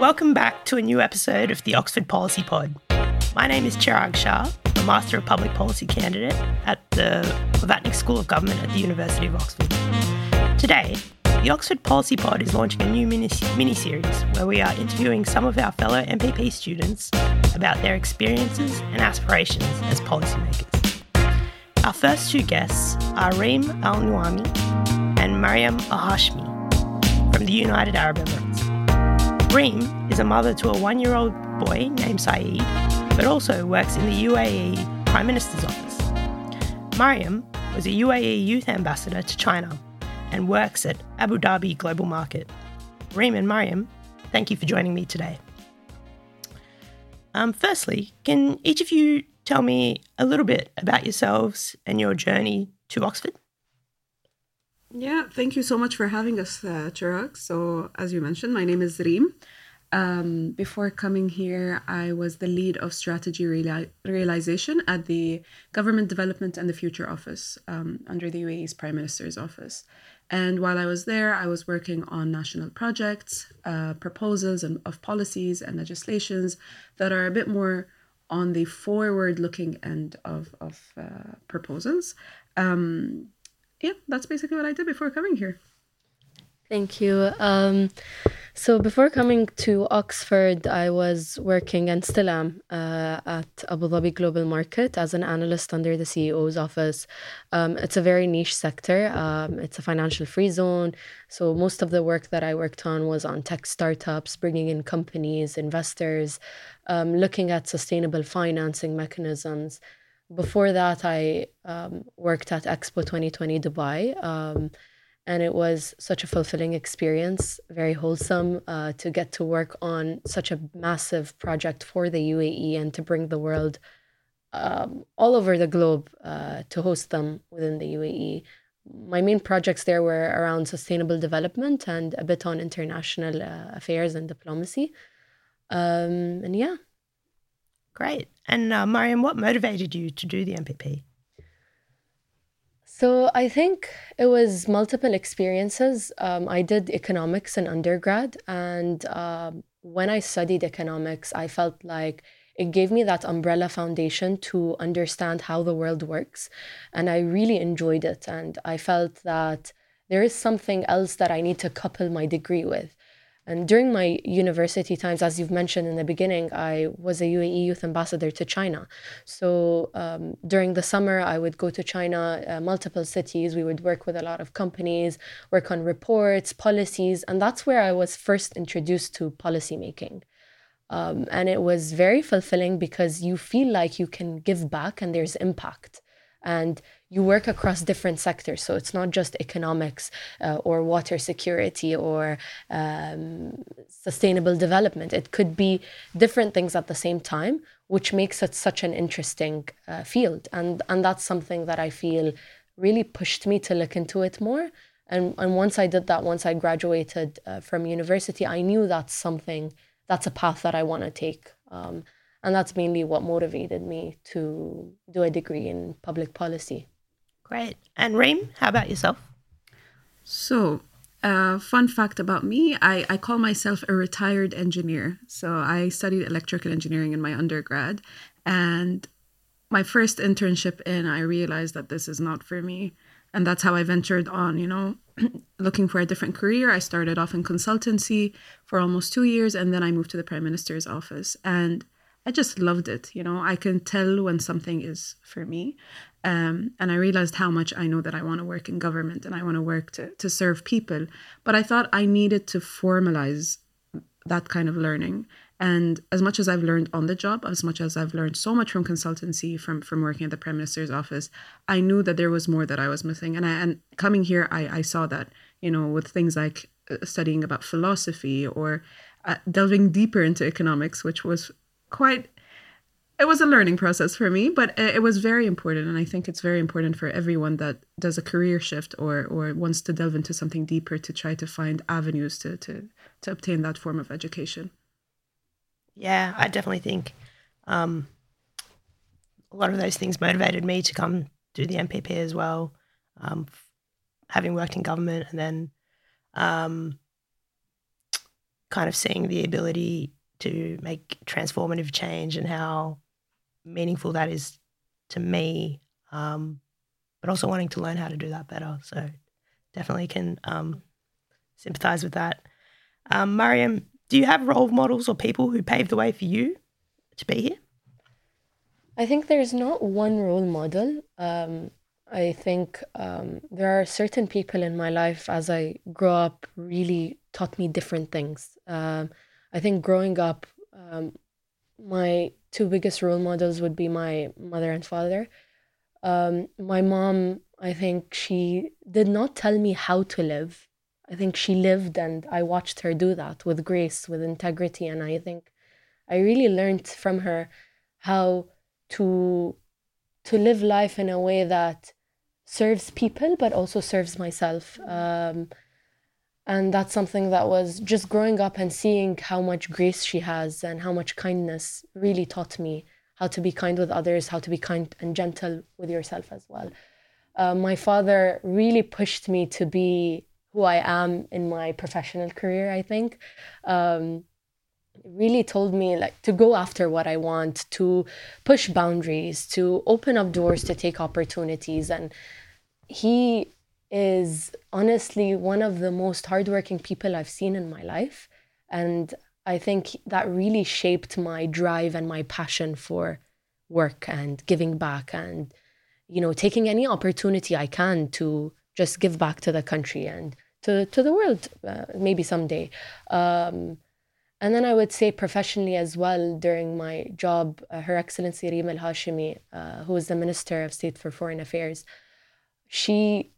Welcome back to a new episode of the Oxford Policy Pod. My name is Chiraag Shah, a Master of Public Policy candidate at the Blavatnik School of Government at the University of Oxford. Today, the Oxford Policy Pod is launching a new mini series where we are interviewing some of our fellow MPP students about their experiences and aspirations as policymakers. Our first two guests are Reem Al Nuaimi and Maryam Al Hashmi from the United Arab Emirates. Reem is a mother to a one year old boy named Saeed, but also works in the UAE Prime Minister's office. Maryam was a UAE youth ambassador to China and works at Abu Dhabi Global Market. Reem and Maryam, thank you for joining me today. Um, firstly, can each of you tell me a little bit about yourselves and your journey to Oxford? Yeah, thank you so much for having us, uh, Chiraag. So, as you mentioned, my name is Reem. Um, before coming here, I was the lead of strategy reali- realization at the Government Development and the Future Office um, under the UAE's Prime Minister's Office. And while I was there, I was working on national projects, uh, proposals and of policies and legislations that are a bit more on the forward looking end of, of uh, proposals. Um, yeah, that's basically what I did before coming here. Thank you. Um, so before coming to Oxford, I was working and still am uh, at Abu Dhabi Global Market as an analyst under the CEO's office. Um, it's a very niche sector. Um, it's a financial free zone. So most of the work that I worked on was on tech startups, bringing in companies, investors, um, looking at sustainable financing mechanisms. Before that, I um, worked at Expo 2020 Dubai um, and it was such a fulfilling experience, very wholesome uh, to get to work on such a massive project for the UAE and to bring the world um, all over the globe uh, to host them within the UAE. My main projects there were around sustainable development and a bit on international uh, affairs and diplomacy. Um, and yeah, Great. And uh, Maryam, what motivated you to do the MPP? So I think it was multiple experiences. Um, I did economics in undergrad, and um, when I studied economics, I felt like it gave me that umbrella foundation to understand how the world works, and I really enjoyed it. And I felt that there is something else that I need to couple my degree with. And during my university times, as you've mentioned in the beginning, I was a UAE youth ambassador to China. So um, during the summer, I would go to China, uh, multiple cities. We would work with a lot of companies, work on reports, policies, and that's where I was first introduced to policymaking. Um, and it was very fulfilling because you feel like you can give back and there's impact. And you work across different sectors. So it's not just economics uh, or water security or um, sustainable development. It could be different things at the same time, which makes it such an interesting uh, field. And, and that's something that I feel really pushed me to look into it more. And, and once I did that, once I graduated uh, from university, I knew that's something, that's a path that I want to take. Um, and that's mainly what motivated me to do a degree in public policy. Great. And Reem, how about yourself? So, uh, fun fact about me I, I call myself a retired engineer. So, I studied electrical engineering in my undergrad. And my first internship in, I realized that this is not for me. And that's how I ventured on, you know, looking for a different career. I started off in consultancy for almost two years, and then I moved to the Prime Minister's office. And I just loved it. You know, I can tell when something is for me. Um, and I realized how much I know that I want to work in government and I want to work to, to serve people. But I thought I needed to formalize that kind of learning. And as much as I've learned on the job, as much as I've learned so much from consultancy, from from working at the Prime Minister's office, I knew that there was more that I was missing. And I, and coming here, I, I saw that, you know, with things like uh, studying about philosophy or uh, delving deeper into economics, which was quite it was a learning process for me, but it was very important, and I think it's very important for everyone that does a career shift or or wants to delve into something deeper to try to find avenues to to to obtain that form of education. Yeah, I definitely think um, a lot of those things motivated me to come do the MPP as well. Um, having worked in government and then um, kind of seeing the ability to make transformative change and how meaningful that is to me, um, but also wanting to learn how to do that better. So definitely can um, sympathize with that. Um, Maryam, do you have role models or people who paved the way for you to be here? I think there's not one role model. Um, I think um, there are certain people in my life as I grow up really taught me different things. Um, I think growing up, um, my two biggest role models would be my mother and father. Um, my mom, I think she did not tell me how to live. I think she lived and I watched her do that with grace, with integrity. And I think I really learned from her how to to live life in a way that serves people but also serves myself um, and that's something that was just growing up and seeing how much grace she has and how much kindness really taught me how to be kind with others how to be kind and gentle with yourself as well uh, my father really pushed me to be who i am in my professional career i think um, really told me like to go after what I want, to push boundaries, to open up doors to take opportunities. And he is honestly one of the most hardworking people I've seen in my life. And I think that really shaped my drive and my passion for work and giving back and, you know, taking any opportunity I can to just give back to the country and to, to the world, uh, maybe someday. Um, and then I would say professionally as well, during my job, uh, Her Excellency Reem Al Hashimi, uh, who is the Minister of State for Foreign Affairs, she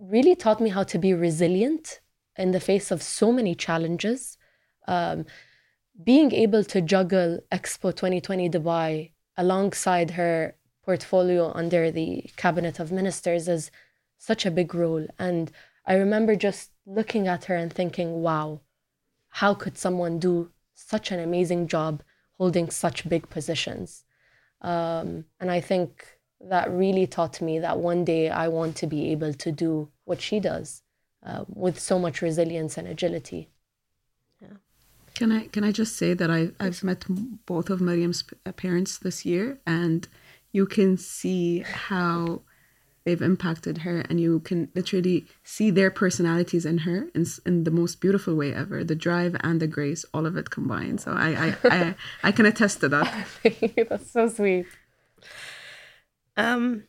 really taught me how to be resilient in the face of so many challenges. Um, being able to juggle Expo 2020 Dubai alongside her portfolio under the Cabinet of Ministers is such a big role. And I remember just looking at her and thinking, wow how could someone do such an amazing job holding such big positions? Um, and I think that really taught me that one day I want to be able to do what she does uh, with so much resilience and agility. Yeah. Can I can I just say that I I've met both of Maryam's parents this year, and you can see how they've impacted her and you can literally see their personalities in her in, in the most beautiful way ever. The drive and the grace all of it combined. So i i i, I can attest to that. That's so sweet um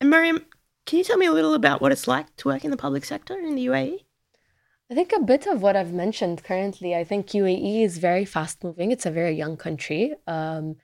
and maryam can you tell me a little about what it's like to work in the public sector in the uae I think a bit of what I've mentioned currently. I think UAE is very fast moving. It's a very young country. Um,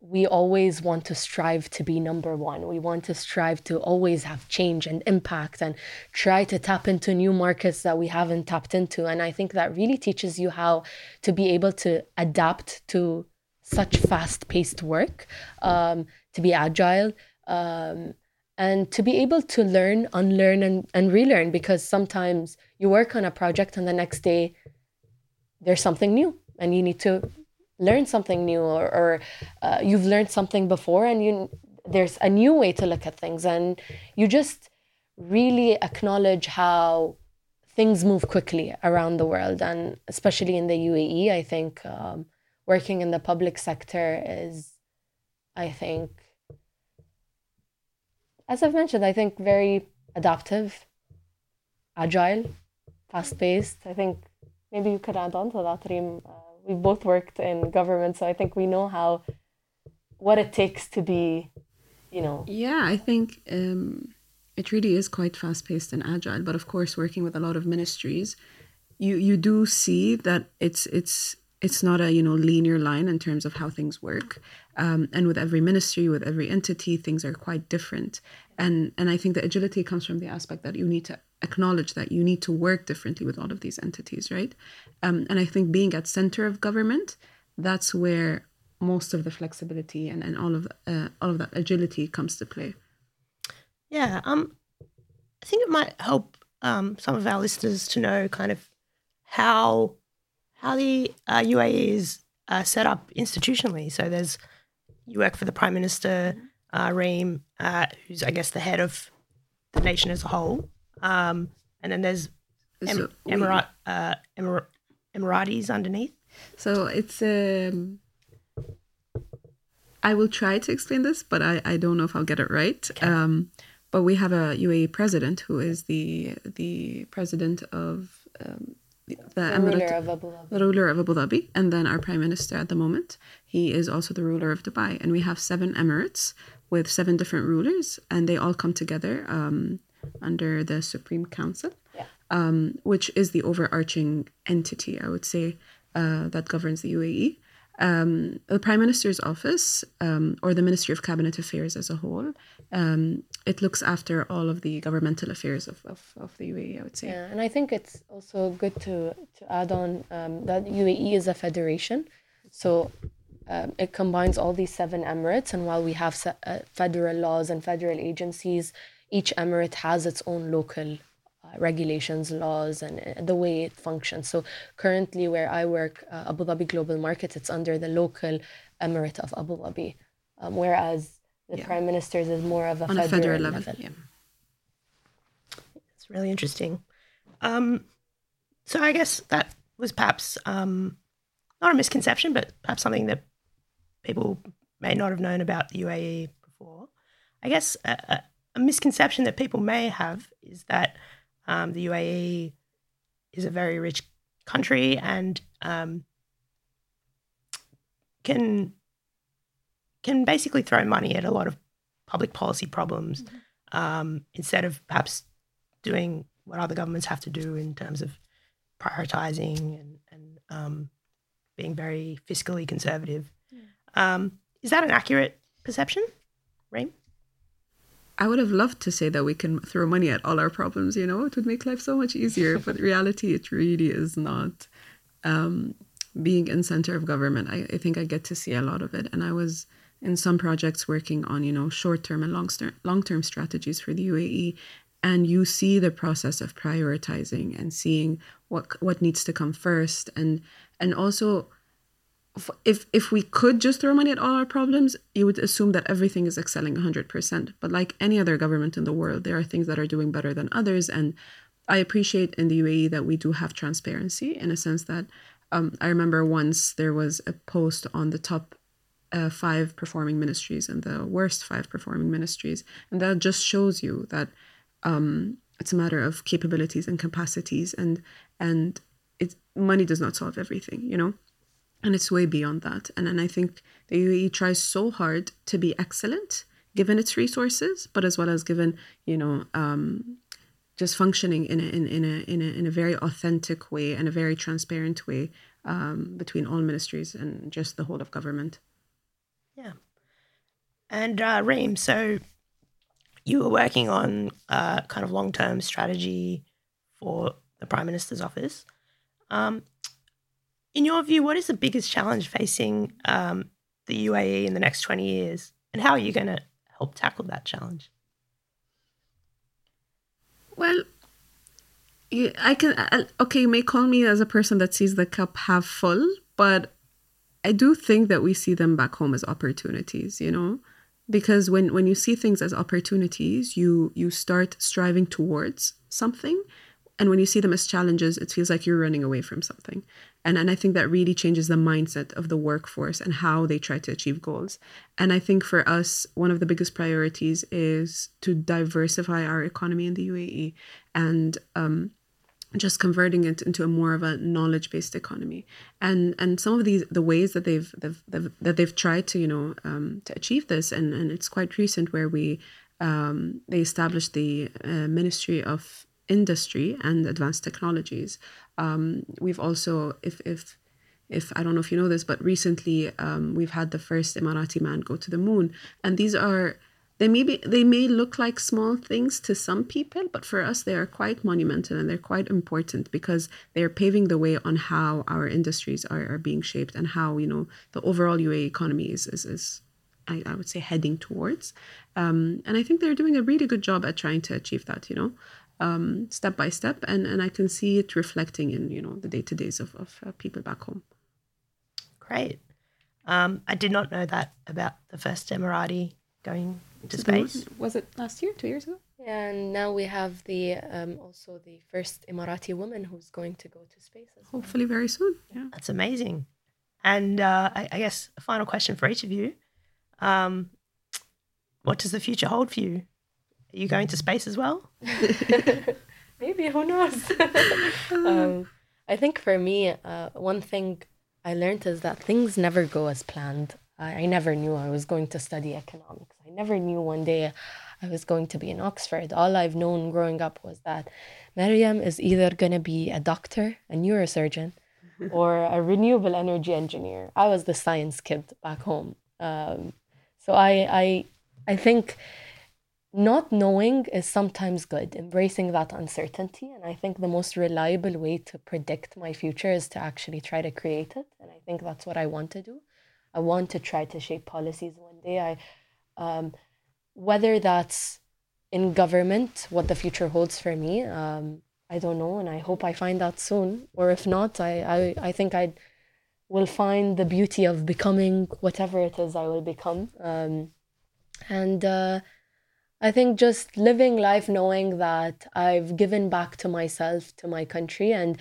we always want to strive to be number one. We want to strive to always have change and impact and try to tap into new markets that we haven't tapped into. And I think that really teaches you how to be able to adapt to such fast paced work, um, to be agile, um, and to be able to learn, unlearn, and, and relearn because sometimes you work on a project and the next day there's something new and you need to learn something new or, or uh, you've learned something before and you there's a new way to look at things and you just really acknowledge how things move quickly around the world and especially in the UAE I think um, working in the public sector is I think as I've mentioned I think very adaptive agile fast paced I think maybe you could add on to that Reem uh, we both worked in government, so I think we know how what it takes to be, you know. Yeah, I think um, it really is quite fast paced and agile. But of course, working with a lot of ministries, you you do see that it's it's it's not a you know linear line in terms of how things work. Um, and with every ministry, with every entity, things are quite different. And and I think the agility comes from the aspect that you need to acknowledge that you need to work differently with all of these entities, right? Um, and I think being at center of government, that's where most of the flexibility and, and all of uh, all of that agility comes to play. Yeah, um, I think it might help um, some of our listeners to know kind of how how the uh, UAE is uh, set up institutionally. So there's you work for the Prime Minister, uh, Reem, uh, who's I guess the head of the nation as a whole. Um, and then there's em- Emirat, uh, Emirat, Emiratis underneath? So it's um, I will try to explain this, but I, I don't know if I'll get it right. Okay. Um, but we have a UAE president who is the the president of um, the, ruler of Abu Dhabi. the ruler of Abu Dhabi, and then our prime minister at the moment. He is also the ruler of Dubai, and we have seven emirates with seven different rulers, and they all come together um, under the Supreme Council, Yeah. um, which is the overarching entity, I would say, uh, that governs the UAE. Um, the Prime Minister's office, um, or the Ministry of Cabinet Affairs as a whole, um, it looks after all of the governmental affairs of, of, of the UAE, I would say. Yeah, and I think it's also good to to add on um, that UAE is a federation, so um, it combines all these seven emirates. And while we have se- uh, federal laws and federal agencies, each emirate has its own local regulations, laws, and uh, the way it functions. So currently, where I work, uh, Abu Dhabi Global Markets, it's under the local emirate of Abu Dhabi, um, whereas the Yeah. prime minister's is more of a On federal, a federal level. level. Yeah. It's really interesting. Um, so I guess that was perhaps um, not a misconception, but perhaps something that people may not have known about the UAE before. I guess a, a, a misconception that people may have is that um, the UAE is a very rich country and um, can can basically throw money at a lot of public policy problems um, instead of perhaps doing what other governments have to do in terms of prioritizing and, and um, being very fiscally conservative. Um, is that an accurate perception, Reem? I would have loved to say that we can throw money at all our problems, you know, it would make life so much easier. But reality, it really is not. Um, being in center of government, I, I think I get to see a lot of it. And I was in some projects working on, you know, short term and long term long term strategies for the UAE. And you see the process of prioritizing and seeing what what needs to come first, and and also if if we could just throw money at all our problems, you would assume that everything is excelling 100%. But like any other government in the world, there are things that are doing better than others. And I appreciate in the UAE that we do have transparency in a sense that um, I remember once there was a post on the top uh, five performing ministries and the worst five performing ministries. And that just shows you that um, it's a matter of capabilities and capacities and and it money does not solve everything, you know? And it's way beyond that. And and I think the UAE tries so hard to be excellent given its resources, but as well as given you know um, just functioning in a, in in a in a in a very authentic way and a very transparent way um, between all ministries and just the whole of government. Yeah. And uh, Reem, so you were working on uh, kind of long term strategy for the Prime Minister's office. Um, in your view, what is the biggest challenge facing um, the UAE in the next 20 years? And how are you going to help tackle that challenge? Well, I can. Okay, you may call me as a person that sees the cup half full, but I do think that we see them back home as opportunities. You know, because when when you see things as opportunities, you you start striving towards something, and when you see them as challenges, it feels like you're running away from something. And and I think that really changes the mindset of the workforce and how they try to achieve goals. And I think for us, one of the biggest priorities is to diversify our economy in the UAE and um, just converting it into a more of a knowledge based economy and and some of these the ways that they've, they've, they've that they've tried to you know um, to achieve this and and it's quite recent where we um, they established the uh, ministry of industry and advanced technologies um, we've also if if if I don't know if you know this, but recently um, we've had the first Emirati man go to the moon, and these are they may be they may look like small things to some people, but for us they are quite monumental and they're quite important because they're paving the way on how our industries are, are being shaped and how you know the overall UAE economy is is, is I, I would say heading towards, um, and I think they're doing a really good job at trying to achieve that. You know. Um, step by step, and, and I can see it reflecting in you know the day to days of, of uh, people back home. Great. Um, I did not know that about the first Emirati going to To the moon. space. Was it last year? Two years ago? And now we have the um, also the first Emirati woman who's going to go to space. As well. Hopefully, very soon. Yeah. That's amazing. And uh, I, I, guess a final question for each of you. Um, what does the future hold for you? Are you going to space as well? Maybe, who knows? um, I think for me, uh, one thing I learned is that things never go as planned. I, I never knew I was going to study economics. I never knew one day I was going to be in Oxford. All I've known growing up was that Maryam is either going to be a doctor, a neurosurgeon, or a renewable energy engineer. I was the science kid back home. Um, so I, I, I think not knowing is sometimes good, embracing that uncertainty. And I think the most reliable way to predict my future is to actually try to create it. And I think that's what I want to do. I want to try to shape policies one day. I, um, whether that's in government, what the future holds for me, um, I don't know. And I hope I find out soon. Or if not, I, I, I think I will find the beauty of becoming whatever it is I will become. Um, and, uh, I think just living life knowing that I've given back to myself, to my country, and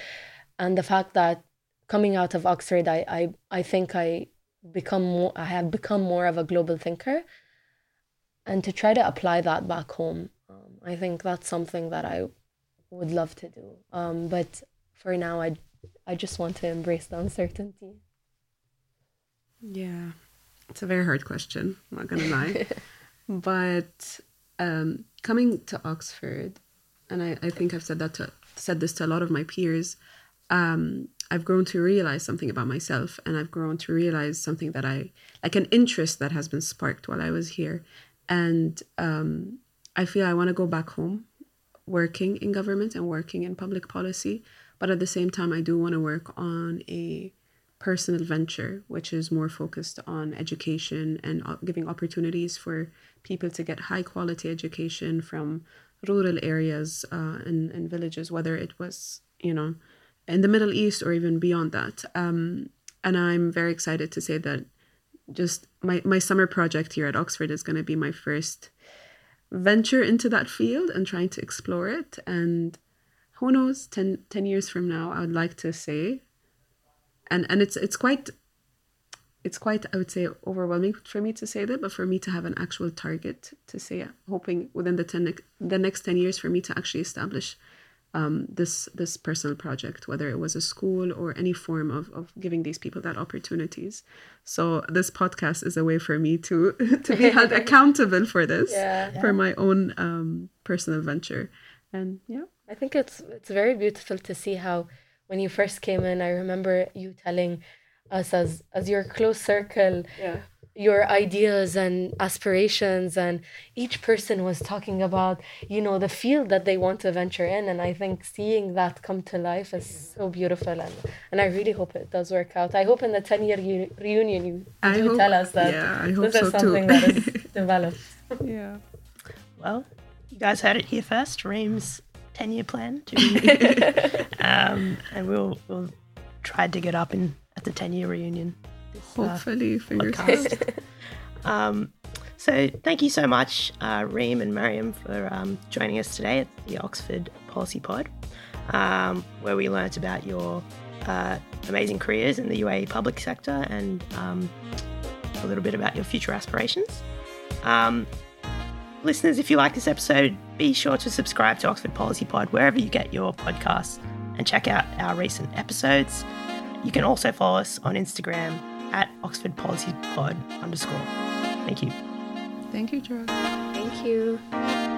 and the fact that coming out of Oxford, I I, I think I become more I have become more of a global thinker, and to try to apply that back home, um, I think that's something that I would love to do. Um, but for now, I I just want to embrace the uncertainty. Yeah, it's a very hard question. I'm not gonna lie, but um, coming to Oxford, and I, I think I've said that to said this to a lot of my peers. Um, I've grown to realize something about myself, and I've grown to realize something that I like an interest that has been sparked while I was here, and um, I feel I want to go back home, working in government and working in public policy, but at the same time, I do want to work on a personal venture, which is more focused on education and uh, giving opportunities for people to get high quality education from rural areas uh, and, and villages, whether it was, you know, in the Middle East or even beyond that. Um, and I'm very excited to say that just my, my summer project here at Oxford is going to be my first venture into that field and trying to explore it. And who knows, 10, 10 years from now, I would like to say, and, and it's, it's quite it's quite i would say overwhelming for me to say that but for me to have an actual target to say hoping within the 10 the next 10 years for me to actually establish um, this this personal project whether it was a school or any form of, of giving these people that opportunities. So this podcast is a way for me to to be held accountable for this yeah. for my own um, personal venture. And yeah. I think it's it's very beautiful to see how when you first came in i remember you telling us as as your close circle yeah. your ideas and aspirations and each person was talking about you know the field that they want to venture in and i think seeing that come to life is so beautiful and and i really hope it does work out. I hope in the 10 year u- reunion you I do hope, tell us that yeah, this is something too. that is developed. Yeah. Well you guys heard it here first. Reem's 10 year plan to, um, and we'll we'll try to get up in at the 10 year reunion. This, uh, Hopefully, uh, fingers crossed. um, so, thank you so much, uh, Reem and Maryam, for um, joining us today at the Oxford Policy Pod, um, where we learnt about your uh, amazing careers in the UAE public sector and um, a little bit about your future aspirations. Listeners, if you like this episode, be sure to subscribe to Oxford Policy Pod wherever you get your podcasts and check out our recent episodes. You can also follow us on Instagram at Oxford Policy Pod underscore. Thank you. Thank you, Joe. Thank you.